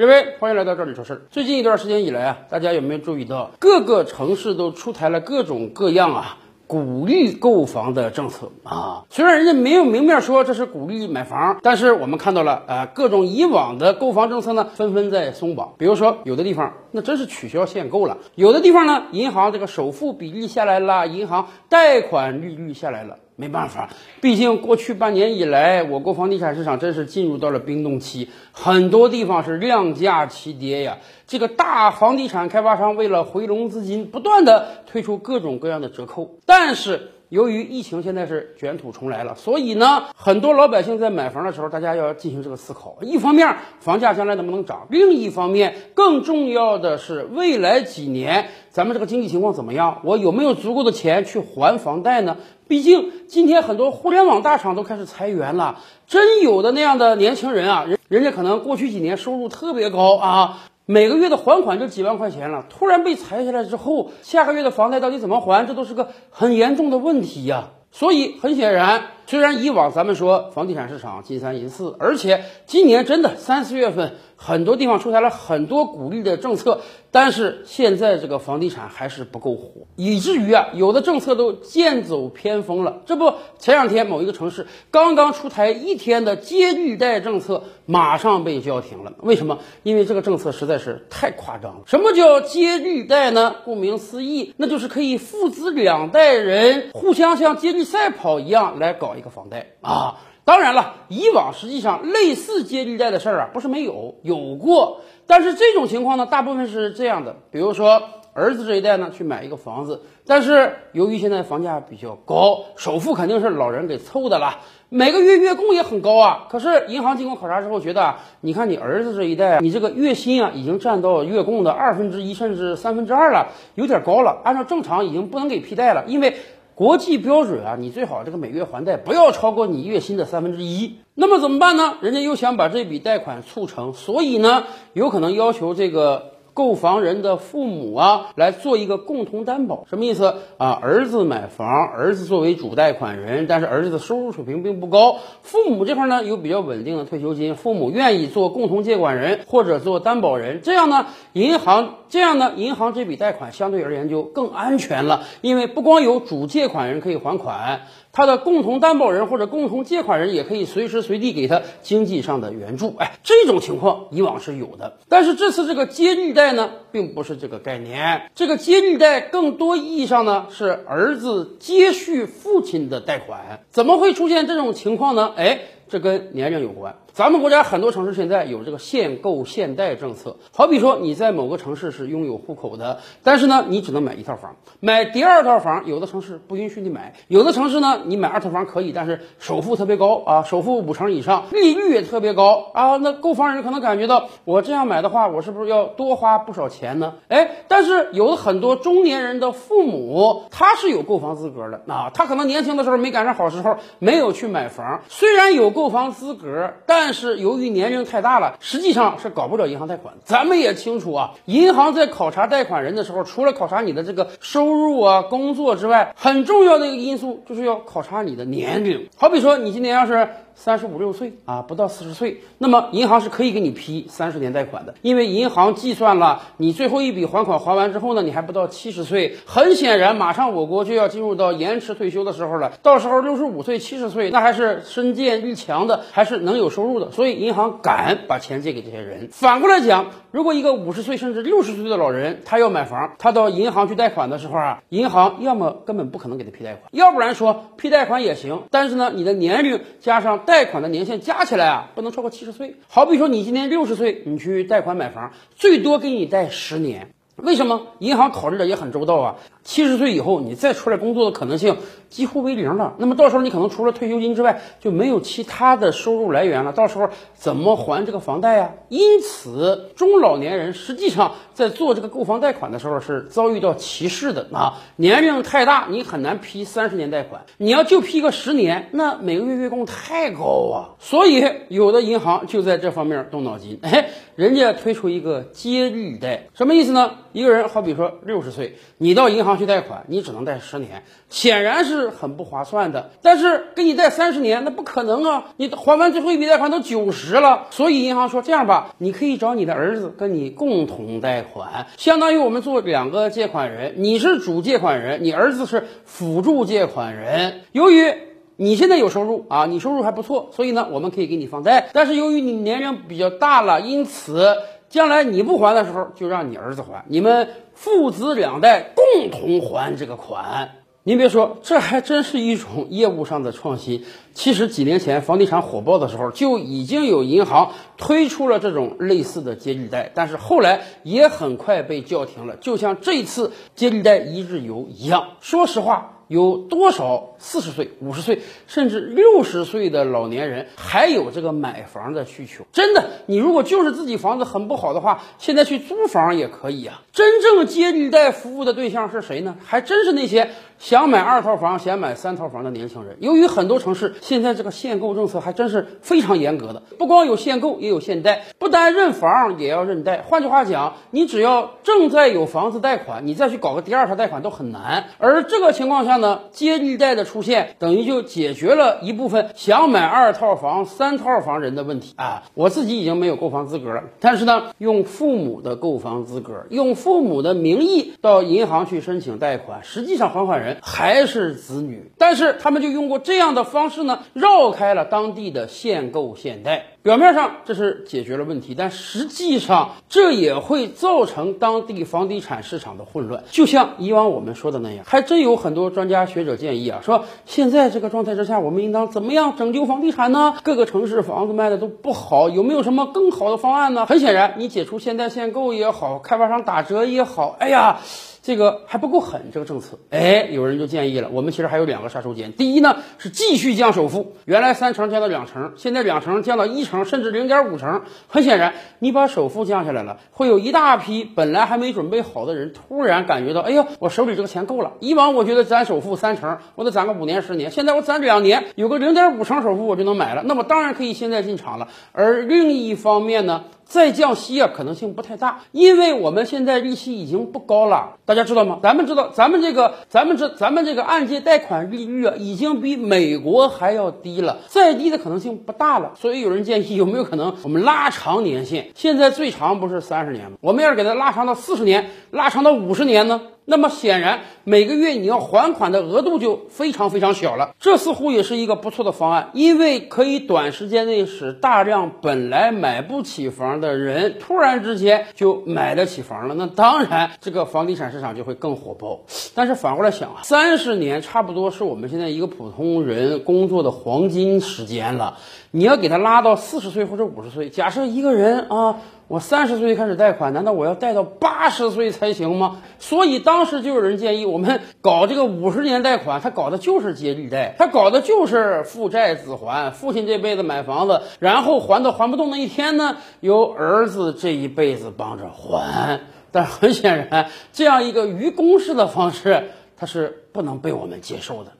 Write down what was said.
各位，欢迎来到这里说事儿。最近一段时间以来啊，大家有没有注意到，各个城市都出台了各种各样啊鼓励购房的政策啊？虽然人家没有明面说这是鼓励买房，但是我们看到了，呃，各种以往的购房政策呢，纷纷在松绑。比如说，有的地方那真是取消限购了；有的地方呢，银行这个首付比例下来了，银行贷款利率下来了。没办法，毕竟过去半年以来，我国房地产市场真是进入到了冰冻期，很多地方是量价齐跌呀。这个大房地产开发商为了回笼资金，不断的推出各种各样的折扣，但是。由于疫情现在是卷土重来了，所以呢，很多老百姓在买房的时候，大家要进行这个思考。一方面，房价将来能不能涨；另一方面，更重要的是未来几年咱们这个经济情况怎么样？我有没有足够的钱去还房贷呢？毕竟今天很多互联网大厂都开始裁员了，真有的那样的年轻人啊，人人家可能过去几年收入特别高啊。每个月的还款就几万块钱了，突然被裁下来之后，下个月的房贷到底怎么还？这都是个很严重的问题呀。所以很显然，虽然以往咱们说房地产市场金三银四，而且今年真的三四月份。很多地方出台了很多鼓励的政策，但是现在这个房地产还是不够火，以至于啊，有的政策都剑走偏锋了。这不，前两天某一个城市刚刚出台一天的接绿贷政策，马上被叫停了。为什么？因为这个政策实在是太夸张了。什么叫接绿贷呢？顾名思义，那就是可以父子两代人互相像接力赛跑一样来搞一个房贷啊。当然了，以往实际上类似接力贷的事儿啊，不是没有，有过。但是这种情况呢，大部分是这样的：比如说儿子这一代呢，去买一个房子，但是由于现在房价比较高，首付肯定是老人给凑的了，每个月月供也很高啊。可是银行经过考察之后觉得，你看你儿子这一代，你这个月薪啊，已经占到月供的二分之一甚至三分之二了，有点高了。按照正常已经不能给批贷了，因为。国际标准啊，你最好这个每月还贷不要超过你月薪的三分之一。那么怎么办呢？人家又想把这笔贷款促成，所以呢，有可能要求这个。购房人的父母啊，来做一个共同担保，什么意思啊？儿子买房，儿子作为主贷款人，但是儿子的收入水平并不高，父母这块呢有比较稳定的退休金，父母愿意做共同借款人或者做担保人，这样呢，银行这样呢，银行这笔贷款相对而言就更安全了，因为不光有主借款人可以还款。他的共同担保人或者共同借款人也可以随时随地给他经济上的援助，哎，这种情况以往是有的，但是这次这个接力贷贷呢，并不是这个概念。这个接力贷更多意义上呢是儿子接续父亲的贷款，怎么会出现这种情况呢？哎。这跟年龄有关。咱们国家很多城市现在有这个限购限贷政策，好比说你在某个城市是拥有户口的，但是呢，你只能买一套房，买第二套房，有的城市不允许你买，有的城市呢，你买二套房可以，但是首付特别高啊，首付五成以上，利率也特别高啊。那购房人可能感觉到，我这样买的话，我是不是要多花不少钱呢？哎，但是有的很多中年人的父母，他是有购房资格的啊，他可能年轻的时候没赶上好时候，没有去买房，虽然有。购购房资格，但是由于年龄太大了，实际上是搞不了银行贷款。咱们也清楚啊，银行在考察贷款人的时候，除了考察你的这个收入啊、工作之外，很重要的一个因素就是要考察你的年龄。好比说，你今年要是。三十五六岁啊，不到四十岁，那么银行是可以给你批三十年贷款的，因为银行计算了你最后一笔还款还完之后呢，你还不到七十岁，很显然马上我国就要进入到延迟退休的时候了，到时候六十五岁、七十岁，那还是身健力强的，还是能有收入的，所以银行敢把钱借给这些人。反过来讲，如果一个五十岁甚至六十岁的老人，他要买房，他到银行去贷款的时候啊，银行要么根本不可能给他批贷款，要不然说批贷款也行，但是呢，你的年龄加上。贷款的年限加起来啊，不能超过七十岁。好比说，你今年六十岁，你去贷款买房，最多给你贷十年。为什么？银行考虑的也很周到啊。七十岁以后，你再出来工作的可能性几乎为零了。那么到时候你可能除了退休金之外，就没有其他的收入来源了。到时候怎么还这个房贷呀？因此，中老年人实际上在做这个购房贷款的时候是遭遇到歧视的啊。年龄太大，你很难批三十年贷款。你要就批个十年，那每个月月供太高啊。所以有的银行就在这方面动脑筋，哎，人家推出一个接力贷，什么意思呢？一个人好比说六十岁，你到银行去贷款，你只能贷十年，显然是是很不划算的。但是给你贷三十年，那不可能啊！你还完最后一笔贷款都九十了，所以银行说这样吧，你可以找你的儿子跟你共同贷款，相当于我们做两个借款人，你是主借款人，你儿子是辅助借款人。由于你现在有收入啊，你收入还不错，所以呢，我们可以给你放贷。但是由于你年龄比较大了，因此将来你不还的时候，就让你儿子还，你们父子两代共同还这个款。您别说，这还真是一种业务上的创新。其实几年前房地产火爆的时候，就已经有银行推出了这种类似的接力贷，但是后来也很快被叫停了。就像这次接力贷一日游一样，说实话。有多少四十岁、五十岁甚至六十岁的老年人还有这个买房的需求？真的，你如果就是自己房子很不好的话，现在去租房也可以啊。真正接力贷服务的对象是谁呢？还真是那些想买二套房、想买三套房的年轻人。由于很多城市现在这个限购政策还真是非常严格的，不光有限购，也有限贷，不单认房，也要认贷。换句话讲，你只要正在有房子贷款，你再去搞个第二套贷款都很难。而这个情况下，呢，接力贷的出现等于就解决了一部分想买二套房、三套房人的问题啊！我自己已经没有购房资格了，但是呢，用父母的购房资格，用父母的名义到银行去申请贷款，实际上还款人还是子女，但是他们就用过这样的方式呢，绕开了当地的限购限贷。表面上这是解决了问题，但实际上这也会造成当地房地产市场的混乱。就像以往我们说的那样，还真有很多专家学者建议啊，说现在这个状态之下，我们应当怎么样拯救房地产呢？各个城市房子卖的都不好，有没有什么更好的方案呢？很显然，你解除限贷限购也好，开发商打折也好，哎呀。这个还不够狠，这个政策，哎，有人就建议了，我们其实还有两个杀手锏。第一呢，是继续降首付，原来三成降到两成，现在两成降到一成，甚至零点五成。很显然，你把首付降下来了，会有一大批本来还没准备好的人，突然感觉到，哎呀，我手里这个钱够了。以往我觉得攒首付三成，我得攒个五年十年，现在我攒两年，有个零点五成首付，我就能买了。那么当然可以现在进场了。而另一方面呢？再降息啊，可能性不太大，因为我们现在利息已经不高了，大家知道吗？咱们知道，咱们这个，咱们这，咱们这个按揭贷款利率啊，已经比美国还要低了，再低的可能性不大了。所以有人建议，有没有可能我们拉长年限？现在最长不是三十年吗？我们要是给它拉长到四十年，拉长到五十年呢？那么显然，每个月你要还款的额度就非常非常小了。这似乎也是一个不错的方案，因为可以短时间内使大量本来买不起房的人突然之间就买得起房了。那当然，这个房地产市场就会更火爆。但是反过来想啊，三十年差不多是我们现在一个普通人工作的黄金时间了。你要给他拉到四十岁或者五十岁，假设一个人啊。我三十岁开始贷款，难道我要贷到八十岁才行吗？所以当时就有人建议我们搞这个五十年贷款，他搞的就是接力贷，他搞的就是父债子还，父亲这辈子买房子，然后还到还不动那一天呢，由儿子这一辈子帮着还。但很显然，这样一个愚公式的方式，它是不能被我们接受的。